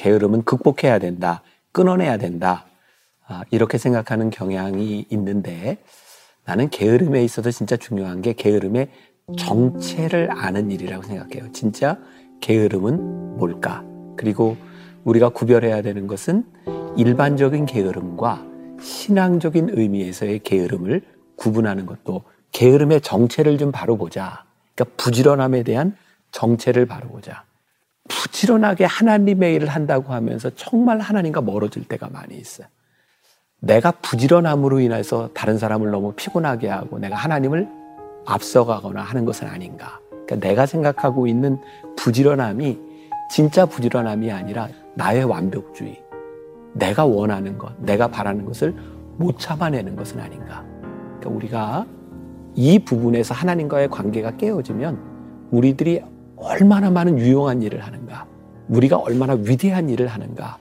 게으름은 극복해야 된다, 끊어내야 된다, 아, 이렇게 생각하는 경향이 있는데 나는 게으름에 있어서 진짜 중요한 게 게으름의 정체를 아는 일이라고 생각해요. 진짜 게으름은 뭘까? 그리고 우리가 구별해야 되는 것은 일반적인 게으름과 신앙적인 의미에서의 게으름을 구분하는 것도 게으름의 정체를 좀 바로 보자. 그러니까 부지런함에 대한 정체를 바로 보자. 부지런하게 하나님의 일을 한다고 하면서 정말 하나님과 멀어질 때가 많이 있어요. 내가 부지런함으로 인해서 다른 사람을 너무 피곤하게 하고 내가 하나님을 앞서가거나 하는 것은 아닌가. 그러니까 내가 생각하고 있는 부지런함이 진짜 부지런함이 아니라 나의 완벽주의. 내가 원하는 것, 내가 바라는 것을 못 참아내는 것은 아닌가. 그러니까 우리가 이 부분에서 하나님과의 관계가 깨어지면 우리들이 얼마나 많은 유용한 일을 하는가, 우리가 얼마나 위대한 일을 하는가,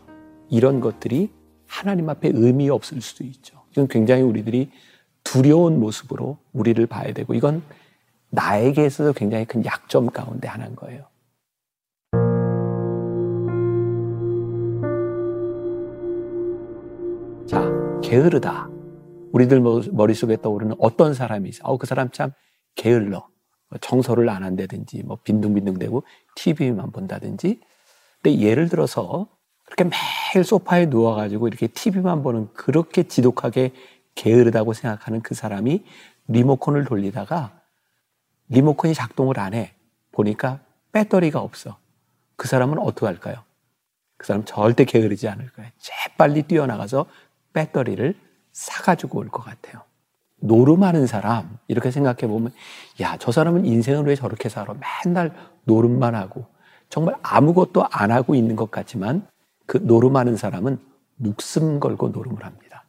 이런 것들이 하나님 앞에 의미 없을 수도 있죠. 이건 굉장히 우리들이 두려운 모습으로 우리를 봐야 되고, 이건 나에게 있어서 굉장히 큰 약점 가운데 하나인 거예요. 자, 게으르다. 우리들 머릿속에 떠오르는 어떤 사람이 있어. 어, 그 사람 참 게을러. 뭐 청소를 안 한다든지, 뭐 빈둥빈둥대고 TV만 본다든지. 근데 예를 들어서 그렇게 매일 소파에 누워가지고 이렇게 TV만 보는 그렇게 지독하게 게으르다고 생각하는 그 사람이 리모컨을 돌리다가 리모컨이 작동을 안 해. 보니까 배터리가 없어. 그 사람은 어떻게 할까요? 그 사람 절대 게으르지 않을 거예요. 재빨리 뛰어나가서 배터리를 사가지고 올 것 같아요. 노름하는 사람, 이렇게 생각해 보면, 야, 저 사람은 인생을 왜 저렇게 살아? 맨날 노름만 하고, 정말 아무것도 안 하고 있는 것 같지만, 그 노름하는 사람은 목숨 걸고 노름을 합니다.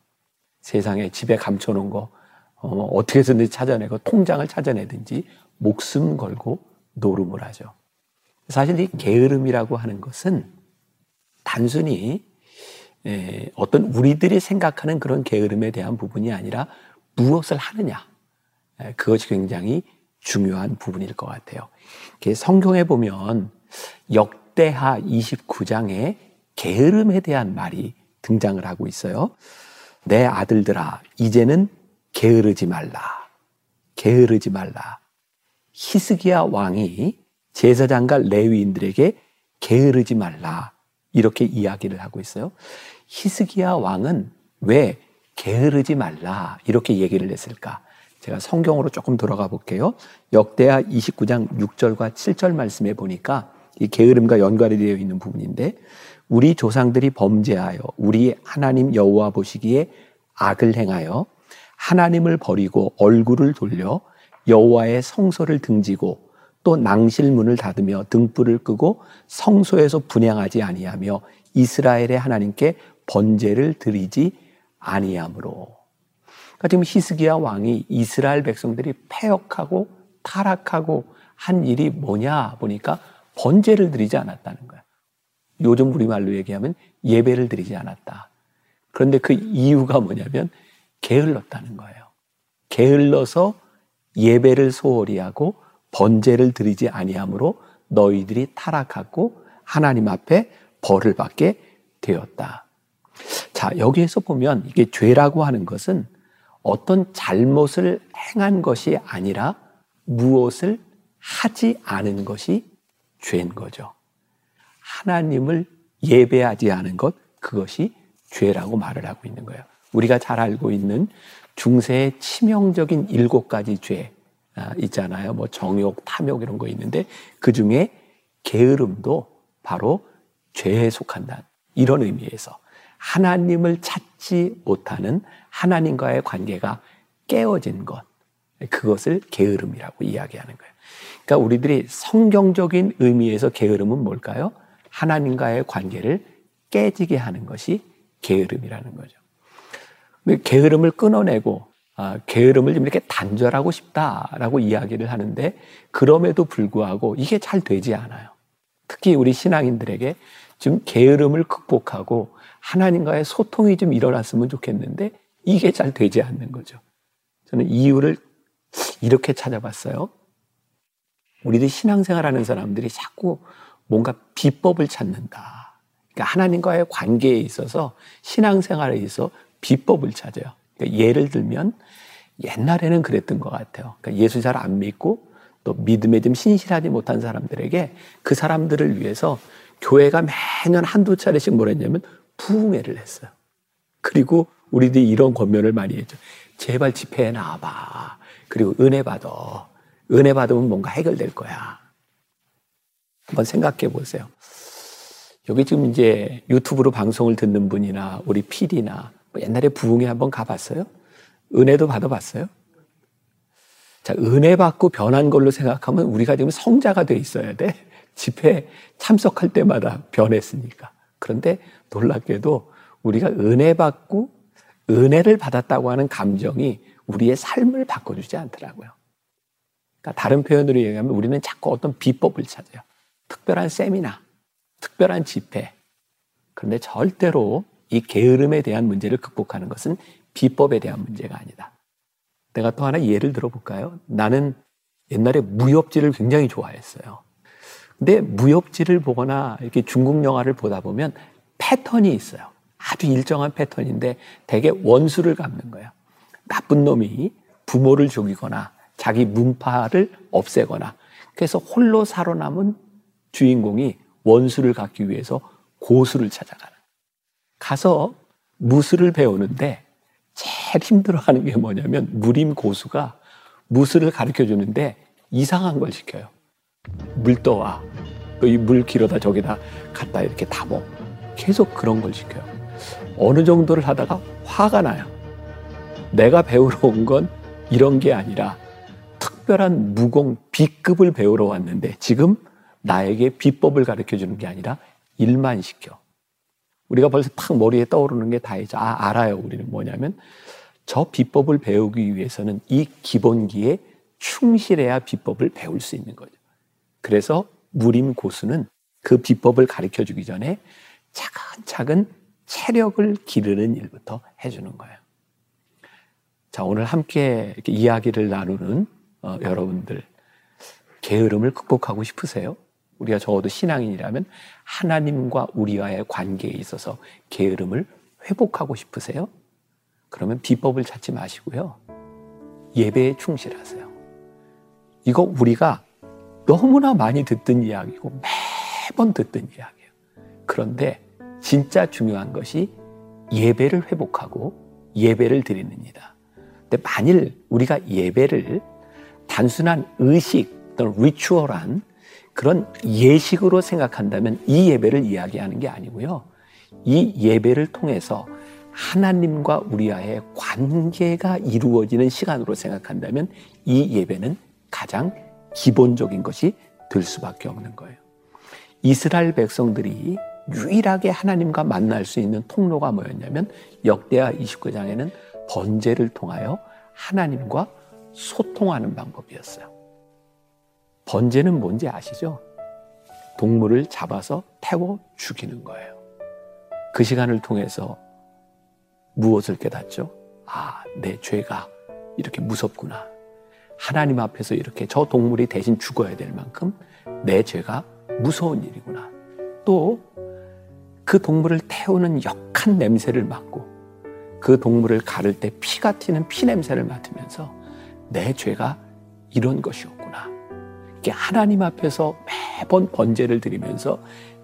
세상에 집에 감춰놓은 거, 어, 떻게 해서든지 찾아내고, 통장을 찾아내든지, 목숨 걸고 노름을 하죠. 사실 이 게으름이라고 하는 것은 단순히 어떤 우리들이 생각하는 그런 게으름에 대한 부분이 아니라 무엇을 하느냐. 그것이 굉장히 중요한 부분일 것 같아요. 성경에 보면 역대하 29장에 게으름에 대한 말이 등장을 하고 있어요. 내 아들들아, 이제는 게으르지 말라. 게으르지 말라. 히스기야 왕이 제사장과 레위인들에게 게으르지 말라. 이렇게 이야기를 하고 있어요. 히스기야 왕은 왜 게으르지 말라 이렇게 얘기를 했을까? 제가 성경으로 조금 돌아가 볼게요. 역대하 29장 6절과 7절 말씀에 보니까 이 게으름과 연관이 되어 있는 부분인데 우리 조상들이 범죄하여 우리 하나님 여호와 보시기에 악을 행하여 하나님을 버리고 얼굴을 돌려 여호와의 성소를 등지고 또 낭실문을 닫으며 등불을 끄고 성소에서 분양하지 아니하며 이스라엘의 하나님께 번제를 드리지 아니하므로. 그러니까 지금 히스기야 왕이 이스라엘 백성들이 패역하고 타락하고 한 일이 뭐냐 보니까 번제를 드리지 않았다는 거야. 요즘 우리말로 얘기하면 예배를 드리지 않았다. 그런데 그 이유가 뭐냐면 게을렀다는 거예요. 게을러서 예배를 소홀히 하고 번제를 드리지 아니하므로 너희들이 타락하고 하나님 앞에 벌을 받게 되었다. 자, 여기에서 보면 이게 죄라고 하는 것은 어떤 잘못을 행한 것이 아니라 무엇을 하지 않은 것이 죄인 거죠. 하나님을 예배하지 않은 것, 그것이 죄라고 말을 하고 있는 거예요. 우리가 잘 알고 있는 중세의 치명적인 일곱 가지 죄, 아, 있잖아요. 뭐 정욕, 탐욕 이런 거 있는데 그 중에 게으름도 바로 죄에 속한다. 이런 의미에서 하나님을 찾지 못하는 하나님과의 관계가 깨어진 것. 그것을 게으름이라고 이야기하는 거예요. 그러니까 우리들이 성경적인 의미에서 게으름은 뭘까요? 하나님과의 관계를 깨지게 하는 것이 게으름이라는 거죠. 게으름을 끊어내고 아, 게으름을 좀 이렇게 단절하고 싶다라고 이야기를 하는데 그럼에도 불구하고 이게 잘 되지 않아요. 특히 우리 신앙인들에게 좀 게으름을 극복하고 하나님과의 소통이 좀 일어났으면 좋겠는데 이게 잘 되지 않는 거죠. 저는 이유를 이렇게 찾아봤어요. 우리들 신앙생활 하는 사람들이 자꾸 뭔가 비법을 찾는다. 그러니까 하나님과의 관계에 있어서 신앙생활에 있어서 비법을 찾아요. 그러니까 예를 들면 옛날에는 그랬던 것 같아요. 그러니까 예수 잘 안 믿고 또 믿음에 좀 신실하지 못한 사람들에게 그 사람들을 위해서 교회가 매년 한두 차례씩 뭘 했냐면 부흥회를 했어요. 그리고 우리들이 이런 권면을 많이 했죠. 제발 집회에 나와봐. 그리고 은혜 받아. 은혜 받으면 뭔가 해결될 거야. 한번 생각해 보세요. 여기 지금 이제 유튜브로 방송을 듣는 분이나 우리 PD나 뭐 옛날에 부흥회 한번 가봤어요? 은혜도 받아봤어요? 자, 은혜 받고 변한 걸로 생각하면 우리가 지금 성자가 돼 있어야 돼. 집회 참석할 때마다 변했으니까. 그런데 놀랍게도 우리가 은혜 받고 은혜를 받았다고 하는 감정이 우리의 삶을 바꿔주지 않더라고요. 그러니까 다른 표현으로 얘기하면 우리는 자꾸 어떤 비법을 찾아요. 특별한 세미나, 특별한 집회. 그런데 절대로 이 게으름에 대한 문제를 극복하는 것은 비법에 대한 문제가 아니다. 내가 또 하나 예를 들어볼까요? 나는 옛날에 무협지를 굉장히 좋아했어요. 근데 무협지를 보거나 이렇게 중국 영화를 보다 보면 패턴이 있어요. 아주 일정한 패턴인데 대개 원수를 갚는 거예요. 나쁜 놈이 부모를 죽이거나 자기 문파를 없애거나 그래서 홀로 살아남은 주인공이 원수를 갚기 위해서 고수를 찾아가는. 가서 무술을 배우는데 제일 힘들어하는 게 뭐냐면 무림 고수가 무술을 가르쳐 주는데 이상한 걸 시켜요. 물 떠와. 이물 길어다 저기다 갖다 이렇게 담어. 계속 그런 걸 시켜요. 어느 정도를 하다가 화가 나요. 내가 배우러 온 건 이런 게 아니라 특별한 무공 B급을 배우러 왔는데 지금 나에게 비법을 가르쳐 주는 게 아니라 일만 시켜. 우리가 벌써 탁 머리에 떠오르는 게다 있죠. 아, 알아요. 우리는 뭐냐면 저 비법을 배우기 위해서는 이 기본기에 충실해야 비법을 배울 수 있는 거죠. 그래서 무림 고수는 그 비법을 가르쳐 주기 전에 차근차근 체력을 기르는 일부터 해주는 거예요. 자, 오늘 함께 이야기를 나누는 어, 여러분들, 게으름을 극복하고 싶으세요? 우리가 적어도 신앙인이라면 하나님과 우리와의 관계에 있어서 게으름을 회복하고 싶으세요? 그러면 비법을 찾지 마시고요. 예배에 충실하세요. 이거 우리가 너무나 많이 듣던 이야기고 매번 듣던 이야기예요. 그런데 진짜 중요한 것이 예배를 회복하고 예배를 드리는 이다. 근데 만일 우리가 예배를 단순한 의식 또는 리추얼한 그런 예식으로 생각한다면 이 예배를 이야기하는 게 아니고요. 이 예배를 통해서 하나님과 우리와의 관계가 이루어지는 시간으로 생각한다면 이 예배는 가장 기본적인 것이 될 수밖에 없는 거예요. 이스라엘 백성들이 유일하게 하나님과 만날 수 있는 통로가 뭐였냐면 역대하 29장에는 번제를 통하여 하나님과 소통하는 방법이었어요. 번제는 뭔지 아시죠? 동물을 잡아서 태워 죽이는 거예요. 그 시간을 통해서 무엇을 깨닫죠? 아, 내 죄가 이렇게 무섭구나. 하나님 앞에서 이렇게 저 동물이 대신 죽어야 될 만큼 내 죄가 무서운 일이구나. 또 그 동물을 태우는 역한 냄새를 맡고 그 동물을 가를 때 피가 튀는 피 냄새를 맡으면서 내 죄가 이런 것이었구나. 이게 하나님 앞에서 매번 번제를 드리면서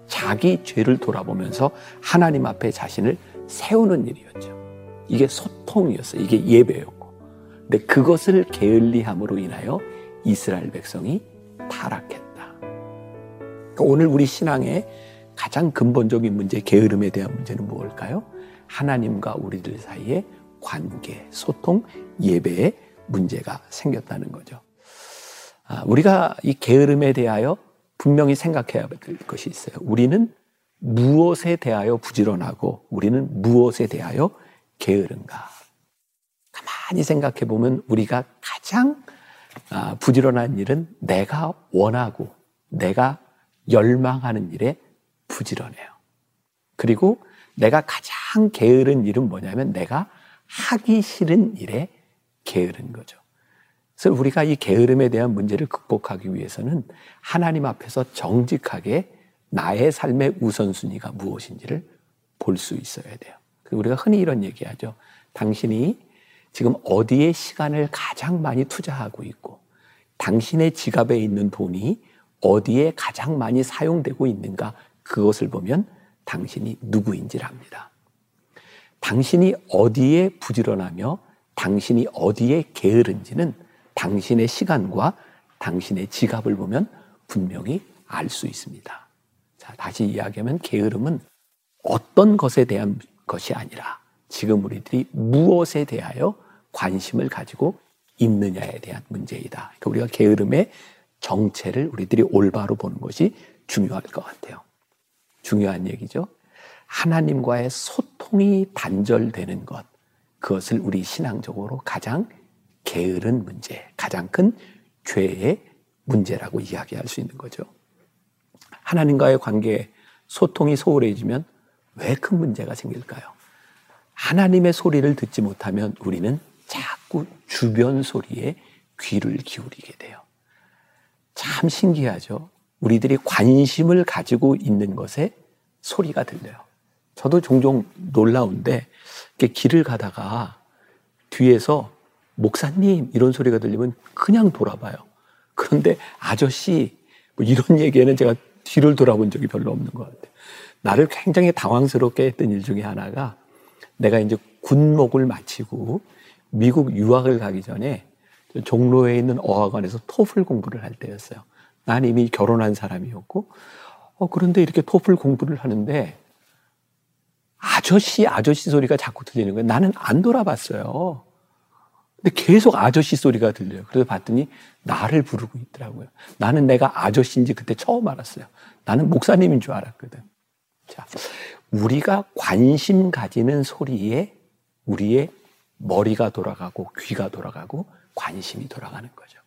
자기 죄를 돌아보면서 하나님 앞에 자신을 세우는 일이었죠. 이게 소통이었어요. 이게 예배였고. 근데 그것을 게을리함으로 인하여 이스라엘 백성이 타락했다. 그러니까 오늘 우리 신앙의 가장 근본적인 문제, 게으름에 대한 문제는 무엇일까요? 하나님과 우리들 사이의 관계, 소통, 예배에 문제가 생겼다는 거죠. 아, 우리가 이 게으름에 대하여 분명히 생각해야 될 것이 있어요. 우리는 무엇에 대하여 부지런하고 우리는 무엇에 대하여 게으른가? 가만히 생각해 보면 우리가 가장 아, 부지런한 일은 내가 원하고 내가 열망하는 일에 부지런해요. 그리고 내가 가장 게으른 일은 뭐냐면 내가 하기 싫은 일에 게으른 거죠. 그래서 우리가 이 게으름에 대한 문제를 극복하기 위해서는 하나님 앞에서 정직하게 나의 삶의 우선순위가 무엇인지를 볼 수 있어야 돼요. 우리가 흔히 이런 얘기하죠. 당신이 지금 어디에 시간을 가장 많이 투자하고 있고, 당신의 지갑에 있는 돈이 어디에 가장 많이 사용되고 있는가, 그것을 보면 당신이 누구인지를 압니다. 당신이 어디에 부지런하며 당신이 어디에 게으른지는 당신의 시간과 당신의 지갑을 보면 분명히 알 수 있습니다. 자, 다시 이야기하면 게으름은 어떤 것에 대한 것이 아니라 지금 우리들이 무엇에 대하여 관심을 가지고 있느냐에 대한 문제이다. 그러니까 우리가 게으름의 정체를 우리들이 올바로 보는 것이 중요할 것 같아요. 중요한 얘기죠. 하나님과의 소통이 단절되는 것, 그것을 우리 신앙적으로 가장 게으른 문제, 가장 큰 죄의 문제라고 이야기할 수 있는 거죠. 하나님과의 관계, 소통이 소홀해지면 왜 큰 문제가 생길까요? 하나님의 소리를 듣지 못하면 우리는 자꾸 주변 소리에 귀를 기울이게 돼요. 참 신기하죠? 우리들이 관심을 가지고 있는 것에 소리가 들려요. 저도 종종 놀라운데 길을 가다가 뒤에서 목사님 이런 소리가 들리면 그냥 돌아봐요. 그런데 아저씨 뭐 이런 얘기에는 제가 뒤를 돌아본 적이 별로 없는 것 같아요. 나를 굉장히 당황스럽게 했던 일 중에 하나가 내가 이제 군목을 마치고 미국 유학을 가기 전에 종로에 있는 어학원에서 토플 공부를 할 때였어요. 난 이미 결혼한 사람이었고, 어, 그런데 이렇게 토플 공부를 하는데 아저씨, 아저씨 소리가 자꾸 들리는 거예요. 나는 안 돌아봤어요. 근데 계속 아저씨 소리가 들려요. 그래서 봤더니 나를 부르고 있더라고요. 나는 내가 아저씨인지 그때 처음 알았어요. 나는 목사님인 줄 알았거든. 자, 우리가 관심 가지는 소리에 우리의 머리가 돌아가고 귀가 돌아가고 관심이 돌아가는 거죠.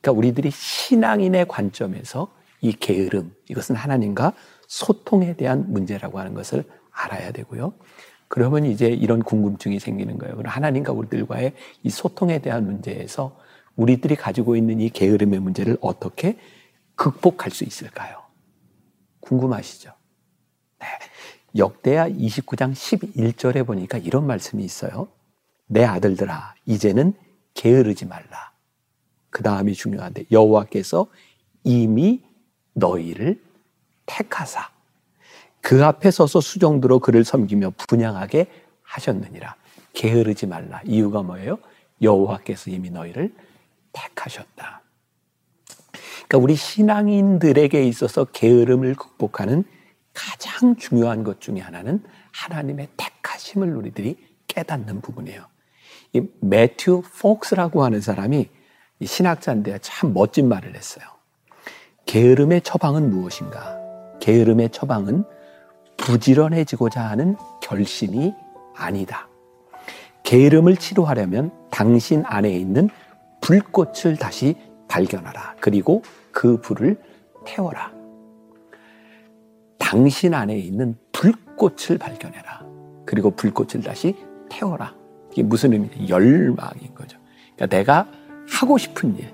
그러니까 우리들이 신앙인의 관점에서 이 게으름, 이것은 하나님과 소통에 대한 문제라고 하는 것을 알아야 되고요. 그러면 이제 이런 궁금증이 생기는 거예요. 그럼 하나님과 우리들과의 이 소통에 대한 문제에서 우리들이 가지고 있는 이 게으름의 문제를 어떻게 극복할 수 있을까요? 궁금하시죠? 네. 역대하 29장 11절에 보니까 이런 말씀이 있어요. 내 아들들아, 이제는 게으르지 말라. 그 다음이 중요한데 여호와께서 이미 너희를 택하사 그 앞에 서서 수정들어 그를 섬기며 분양하게 하셨느니라. 게으르지 말라. 이유가 뭐예요? 여호와께서 이미 너희를 택하셨다. 그러니까 우리 신앙인들에게 있어서 게으름을 극복하는 가장 중요한 것 중에 하나는 하나님의 택하심을 우리들이 깨닫는 부분이에요. 이 매튜 폭스라고 하는 사람이 신학자인데 참 멋진 말을 했어요. 게으름의 처방은 무엇인가? 게으름의 처방은 부지런해지고자 하는 결심이 아니다. 게으름을 치료하려면 당신 안에 있는 불꽃을 다시 발견하라. 그리고 그 불을 태워라. 당신 안에 있는 불꽃을 발견해라. 그리고 불꽃을 다시 태워라. 이게 무슨 의미냐? 열망인 거죠. 그러니까 내가 하고 싶은 일,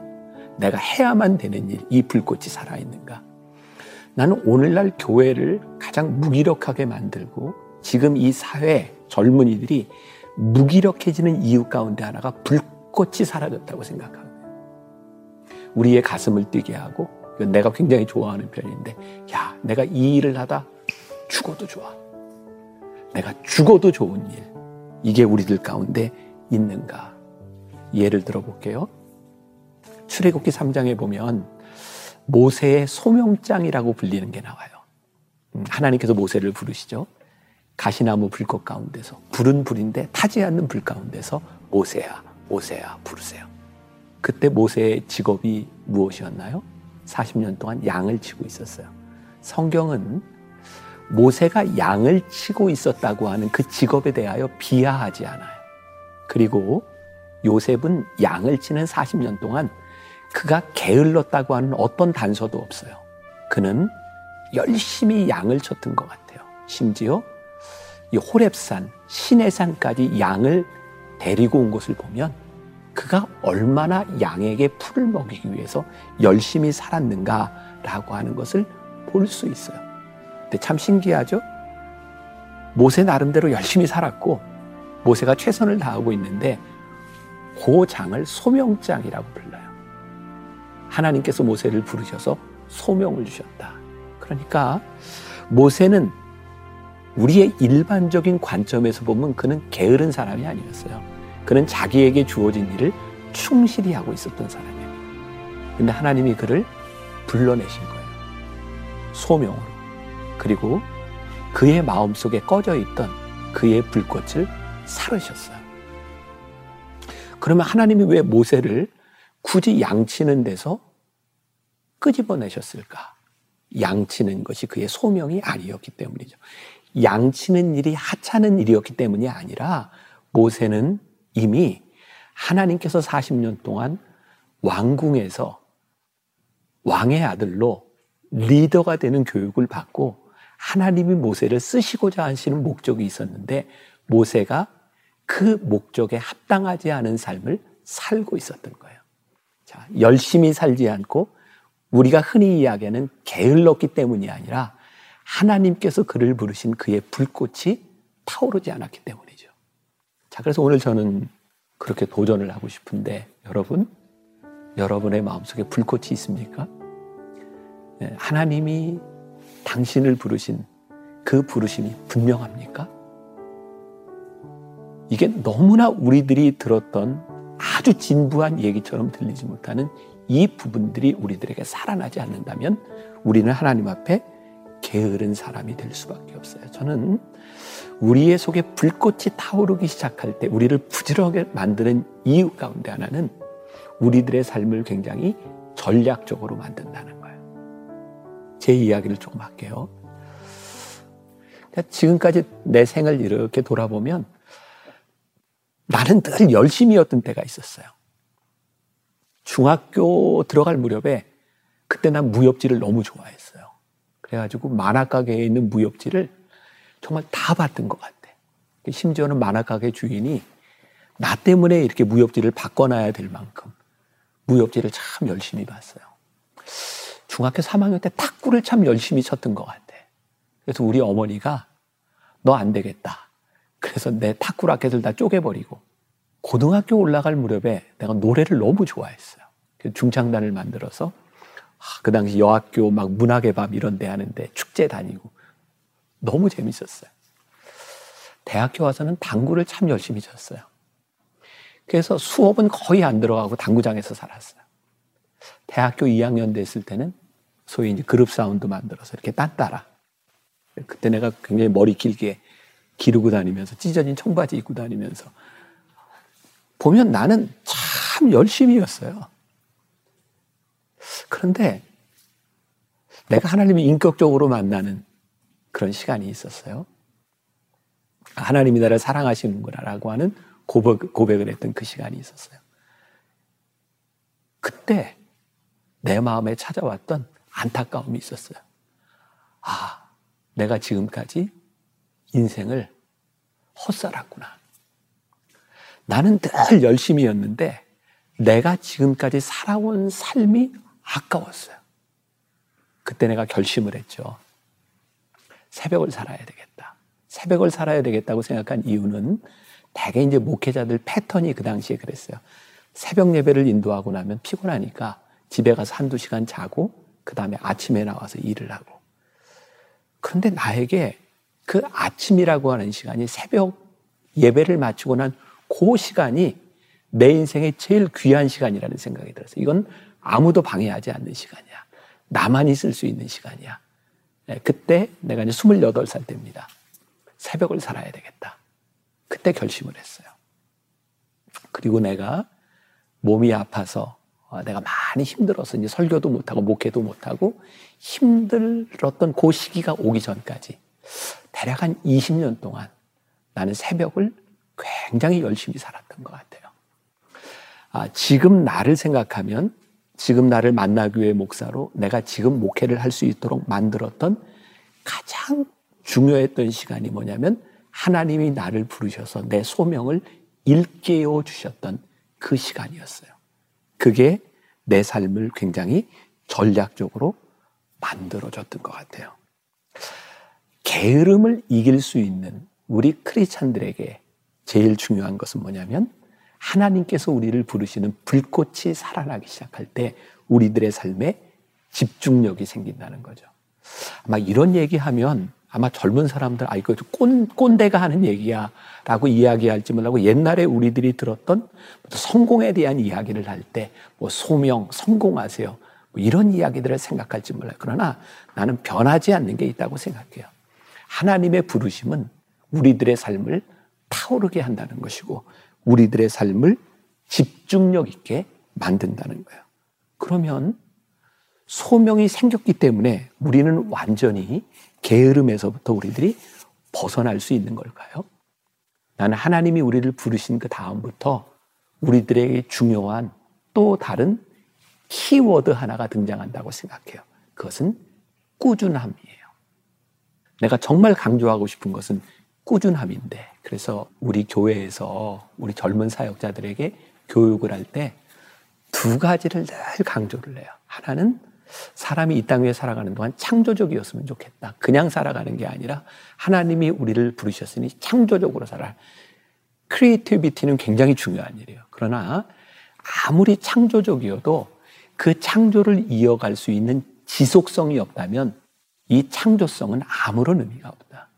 내가 해야만 되는 일, 이 불꽃이 살아있는가? 나는 오늘날 교회를 가장 무기력하게 만들고 지금 이 사회 젊은이들이 무기력해지는 이유 가운데 하나가 불꽃이 사라졌다고 생각합니다. 우리의 가슴을 뛰게 하고 내가 굉장히 좋아하는 편인데 야 내가 이 일을 하다 죽어도 좋아. 내가 죽어도 좋은 일. 이게 우리들 가운데 있는가? 예를 들어 볼게요. 출애굽기 3장에 보면 모세의 소명장이라고 불리는 게 나와요. 음, 하나님께서 모세를 부르시죠. 가시나무 불꽃 가운데서 불은 불인데 타지 않는 불 가운데서 모세야 모세야 부르세요. 그때 모세의 직업이 무엇이었나요? 40년 동안 양을 치고 있었어요. 성경은 모세가 양을 치고 있었다고 하는 그 직업에 대하여 비하하지 않아요. 그리고 요셉은 양을 치는 40년 동안 그가 게을렀다고 하는 어떤 단서도 없어요. 그는 열심히 양을 쳤던 것 같아요. 심지어 이 호랩산, 시내산까지 양을 데리고 온 것을 보면 그가 얼마나 양에게 풀을 먹이기 위해서 열심히 살았는가라고 하는 것을 볼 수 있어요. 근데 참 신기하죠? 모세 나름대로 열심히 살았고 모세가 최선을 다하고 있는데 그 장을 소명장이라고 불러요. 하나님께서 모세를 부르셔서 소명을 주셨다. 그러니까 모세는 우리의 일반적인 관점에서 보면 그는 게으른 사람이 아니었어요. 그는 자기에게 주어진 일을 충실히 하고 있었던 사람이에요. 근데 하나님이 그를 불러내신 거예요. 소명으로. 그리고 그의 마음속에 꺼져 있던 그의 불꽃을 사르셨어요. 그러면 하나님이 왜 모세를 굳이 양치는 데서 끄집어내셨을까? 양치는 것이 그의 소명이 아니었기 때문이죠. 양치는 일이 하찮은 일이었기 때문이 아니라 모세는 이미 하나님께서 40년 동안 왕궁에서 왕의 아들로 리더가 되는 교육을 받고 하나님이 모세를 쓰시고자 하시는 목적이 있었는데 모세가 그 목적에 합당하지 않은 삶을 살고 있었던 거예요. 자, 열심히 살지 않고 우리가 흔히 이야기하는 게을렀기 때문이 아니라 하나님께서 그를 부르신 그의 불꽃이 타오르지 않았기 때문이죠. 자, 그래서 오늘 저는 그렇게 도전을 하고 싶은데 여러분, 여러분의 마음속에 불꽃이 있습니까? 예, 하나님이 당신을 부르신 그 부르심이 분명합니까? 이게 너무나 우리들이 들었던 아주 진부한 얘기처럼 들리지 못하는 이 부분들이 우리들에게 살아나지 않는다면 우리는 하나님 앞에 게으른 사람이 될 수밖에 없어요. 저는 우리의 속에 불꽃이 타오르기 시작할 때 우리를 부지런하게 만드는 이유 가운데 하나는 우리들의 삶을 굉장히 전략적으로 만든다는. 제 이야기를 조금 할게요. 지금까지 내 생을 이렇게 돌아보면 나는 늘 열심히였던 때가 있었어요. 중학교 들어갈 무렵에 그때 난 무협지를 너무 좋아했어요. 그래가지고 만화가게에 있는 무협지를 정말 다 봤던 것 같아. 심지어는 만화가게 주인이 나 때문에 이렇게 무협지를 바꿔놔야 될 만큼 무협지를 참 열심히 봤어요. 중학교 3학년 때 탁구를 참 열심히 쳤던 것 같아. 그래서 우리 어머니가 너 안 되겠다. 그래서 내 탁구 라켓을 다 쪼개버리고 고등학교 올라갈 무렵에 내가 노래를 너무 좋아했어요. 중창단을 만들어서 그 당시 여학교 막 문학의 밤 이런 데 하는데 축제 다니고 너무 재밌었어요. 대학교 와서는 당구를 참 열심히 쳤어요. 그래서 수업은 거의 안 들어가고 당구장에서 살았어요. 대학교 2학년 됐을 때는 소위 이제 그룹 사운드 만들어서 이렇게 딴따라. 그때 내가 굉장히 머리 길게 기르고 다니면서 찢어진 청바지 입고 다니면서 보면 나는 참 열심히였어요. 그런데 내가 하나님을 인격적으로 만나는 그런 시간이 있었어요. 하나님이 나를 사랑하시는구나라고 하는 고백, 고백을 했던 그 시간이 있었어요. 그때 내 마음에 찾아왔던 안타까움이 있었어요. 아, 내가 지금까지 인생을 헛살았구나. 나는 늘 열심히였는데 내가 지금까지 살아온 삶이 아까웠어요. 그때 내가 결심을 했죠. 새벽을 살아야 되겠다. 새벽을 살아야 되겠다고 생각한 이유는 대개 이제 목회자들 패턴이 그 당시에 그랬어요. 새벽 예배를 인도하고 나면 피곤하니까 집에 가서 한두 시간 자고 그 다음에 아침에 나와서 일을 하고. 그런데 나에게 그 아침이라고 하는 시간이 새벽 예배를 마치고 난 그 시간이 내 인생의 제일 귀한 시간이라는 생각이 들었어요. 이건 아무도 방해하지 않는 시간이야. 나만이 쓸수 있는 시간이야. 네, 그때 내가 이제 28살 때입니다. 새벽을 살아야 되겠다. 그때 결심을 했어요. 그리고 내가 몸이 아파서 어, 내가 많이 힘들어서 이제 설교도 못하고 목회도 못하고 힘들었던 그 시기가 오기 전까지 대략 한 20년 동안 나는 새벽을 굉장히 열심히 살았던 것 같아요. 아, 지금 나를 생각하면 지금 나를 만나기 위해 목사로 내가 지금 목회를 할 수 있도록 만들었던 가장 중요했던 시간이 뭐냐면 하나님이 나를 부르셔서 내 소명을 일깨워 주셨던 그 시간이었어요. 그게 내 삶을 굉장히 전략적으로 만들어줬던 것 같아요. 게으름을 이길 수 있는 우리 크리스찬들에게 제일 중요한 것은 뭐냐면 하나님께서 우리를 부르시는 불꽃이 살아나기 시작할 때 우리들의 삶에 집중력이 생긴다는 거죠. 아마 이런 얘기하면 아마 젊은 사람들, 아, 이거 꼰, 꼰대가 하는 얘기야. 라고 이야기할지 몰라고 옛날에 우리들이 들었던 성공에 대한 이야기를 할 때, 뭐 소명, 성공하세요. 뭐 이런 이야기들을 생각할지 몰라요. 그러나 나는 변하지 않는 게 있다고 생각해요. 하나님의 부르심은 우리들의 삶을 타오르게 한다는 것이고, 우리들의 삶을 집중력 있게 만든다는 거예요. 그러면 소명이 생겼기 때문에 우리는 완전히 게으름에서부터 우리들이 벗어날 수 있는 걸까요? 나는 하나님이 우리를 부르신 그 다음부터 우리들에게 중요한 또 다른 키워드 하나가 등장한다고 생각해요. 그것은 꾸준함이에요. 내가 정말 강조하고 싶은 것은 꾸준함인데, 그래서 우리 교회에서 우리 젊은 사역자들에게 교육을 할 때 두 가지를 늘 강조를 해요. 하나는 사람이 이 땅 위에 살아가는 동안 창조적이었으면 좋겠다. 그냥 살아가는 게 아니라 하나님이 우리를 부르셨으니 창조적으로 살아. creativity는 굉장히 중요한 일이에요. 그러나 아무리 창조적이어도 그 창조를 이어갈 수 있는 지속성이 없다면 이 창조성은 아무런 의미가 없다.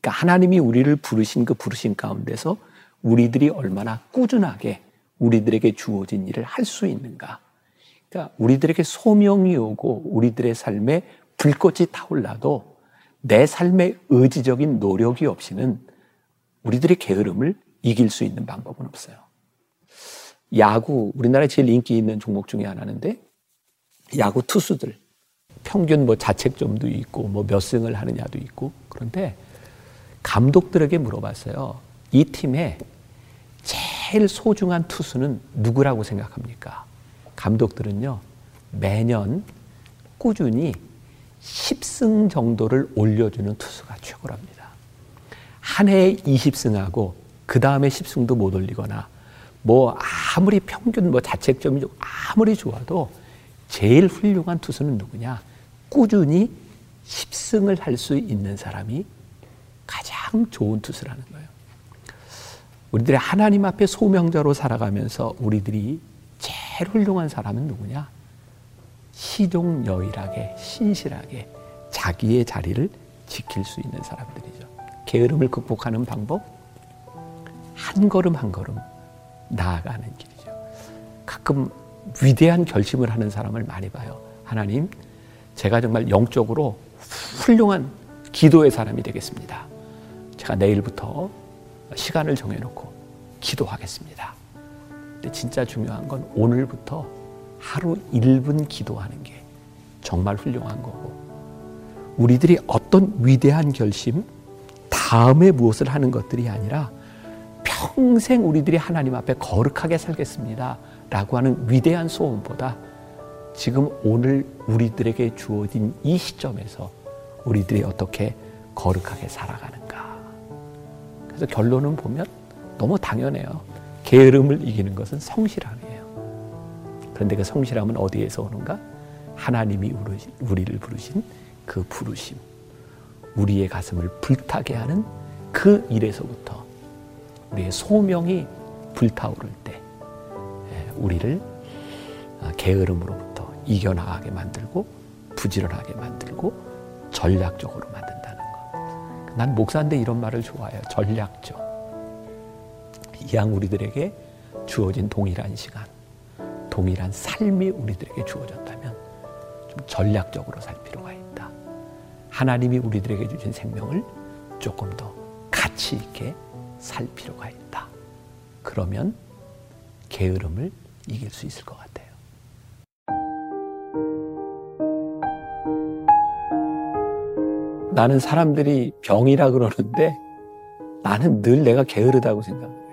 그러니까 하나님이 우리를 부르신 그 부르신 가운데서 우리들이 얼마나 꾸준하게 우리들에게 주어진 일을 할 수 있는가. 그러니까 우리들에게 소명이 오고 우리들의 삶에 불꽃이 타올라도 내 삶의 의지적인 노력이 없이는 우리들의 게으름을 이길 수 있는 방법은 없어요. 야구, 우리나라에 제일 인기 있는 종목 중에 하나인데, 야구 투수들, 평균 뭐 자책점도 있고, 뭐 몇 승을 하느냐도 있고, 그런데 감독들에게 물어봤어요. 이 팀에 제일 소중한 투수는 누구라고 생각합니까? 감독들은요, 매년 꾸준히 10승 정도를 올려주는 투수가 최고랍니다. 한 해에 20승하고 그 다음에 10승도 못 올리거나 뭐 아무리 평균 뭐 자책점이 아무리 좋아도 제일 훌륭한 투수는 누구냐? 꾸준히 10승을 할 수 있는 사람이 가장 좋은 투수라는 거예요. 우리들이 하나님 앞에 소명자로 살아가면서 우리들이 제일 훌륭한 사람은 누구냐? 시종여일하게 신실하게 자기의 자리를 지킬 수 있는 사람들이죠. 게으름을 극복하는 방법 한 걸음 한 걸음 나아가는 길이죠. 가끔 위대한 결심을 하는 사람을 많이 봐요. 하나님, 제가 정말 영적으로 훌륭한 기도의 사람이 되겠습니다. 제가 내일부터 시간을 정해놓고 기도하겠습니다. 근데 진짜 중요한 건 오늘부터 하루 1분 기도하는 게 정말 훌륭한 거고 우리들이 어떤 위대한 결심 다음에 무엇을 하는 것들이 아니라 평생 우리들이 하나님 앞에 거룩하게 살겠습니다. 라고 하는 위대한 소원보다 지금 오늘 우리들에게 주어진 이 시점에서 우리들이 어떻게 거룩하게 살아가는가. 그래서 결론은 보면 너무 당연해요. 게으름을 이기는 것은 성실함이에요. 그런데 그 성실함은 어디에서 오는가? 하나님이 우리를 부르신 그 부르심, 우리의 가슴을 불타게 하는 그 일에서부터 우리의 소명이 불타오를 때 예, 우리를 아, 게으름으로부터 이겨나가게 만들고 부지런하게 만들고 전략적으로 만든다는 것. 난 목사인데 이런 말을 좋아해요. 전략적. 이왕 우리들에게 주어진 동일한 시간, 동일한 삶이 우리들에게 주어졌다면 좀 전략적으로 살 필요가 있다. 하나님이 우리들에게 주신 생명을 조금 더 가치 있게 살 필요가 있다. 그러면 게으름을 이길 수 있을 것 같아요. 나는 사람들이 병이라 그러는데 나는 늘 내가 게으르다고 생각해요.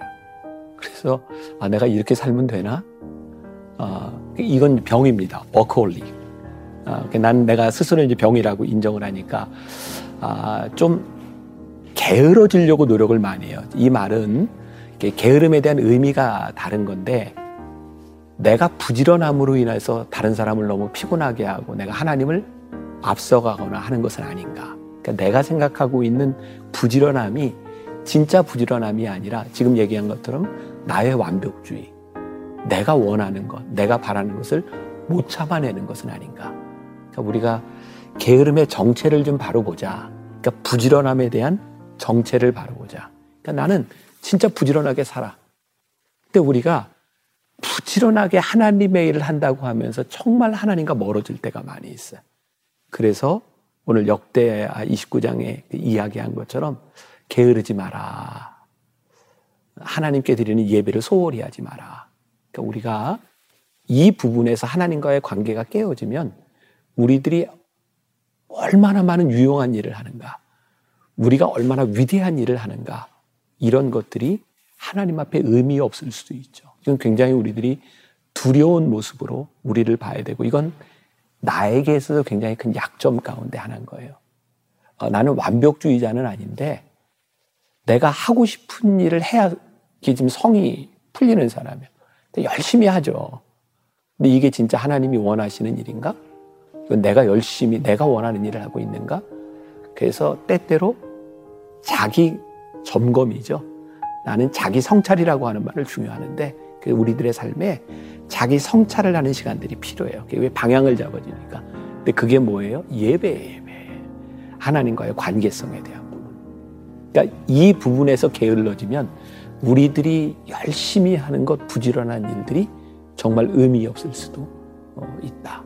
그래서 아, 내가 이렇게 살면 되나? 아, 이건 병입니다. 워커홀릭. 아, 난 내가 스스로 이제 병이라고 인정을 하니까 아, 좀 게으러지려고 노력을 많이 해요. 이 말은 게으름에 대한 의미가 다른 건데 내가 부지런함으로 인해서 다른 사람을 너무 피곤하게 하고 내가 하나님을 앞서가거나 하는 것은 아닌가. 그러니까 내가 생각하고 있는 부지런함이 진짜 부지런함이 아니라 지금 얘기한 것처럼 나의 완벽주의, 내가 원하는 것, 내가 바라는 것을 못 참아내는 것은 아닌가. 그러니까 우리가 게으름의 정체를 좀 바로 보자. 그러니까 부지런함에 대한 정체를 바로 보자. 그러니까 나는 진짜 부지런하게 살아. 근데 우리가 부지런하게 하나님의 일을 한다고 하면서 정말 하나님과 멀어질 때가 많이 있어요. 그래서 오늘 역대 29장에 이야기한 것처럼 게으르지 마라. 하나님께 드리는 예배를 소홀히 하지 마라. 그러니까 우리가 이 부분에서 하나님과의 관계가 깨어지면 우리들이 얼마나 많은 유용한 일을 하는가, 우리가 얼마나 위대한 일을 하는가, 이런 것들이 하나님 앞에 의미 없을 수도 있죠. 이건 굉장히 우리들이 두려운 모습으로 우리를 봐야 되고, 이건 나에게 있어서 굉장히 큰 약점 가운데 하나인 거예요. 어, 나는 완벽주의자는 아닌데, 내가 하고 싶은 일을 해야 지금 성이 풀리는 사람이에요. 열심히 하죠. 근데 이게 진짜 하나님이 원하시는 일인가? 내가 열심히 내가 원하는 일을 하고 있는가? 그래서 때때로 자기 점검이죠. 나는 자기 성찰이라고 하는 말을 중요하는데 그 우리들의 삶에 자기 성찰을 하는 시간들이 필요해요. 왜 방향을 잡아주니까. 근데 그게 뭐예요? 예배예요, 예배. 하나님과의 관계성에 대한 부분. 그러니까 이 부분에서 게을러지면 우리들이 열심히 하는 것, 부지런한 일들이 정말 의미 없을 수도 어, 있다.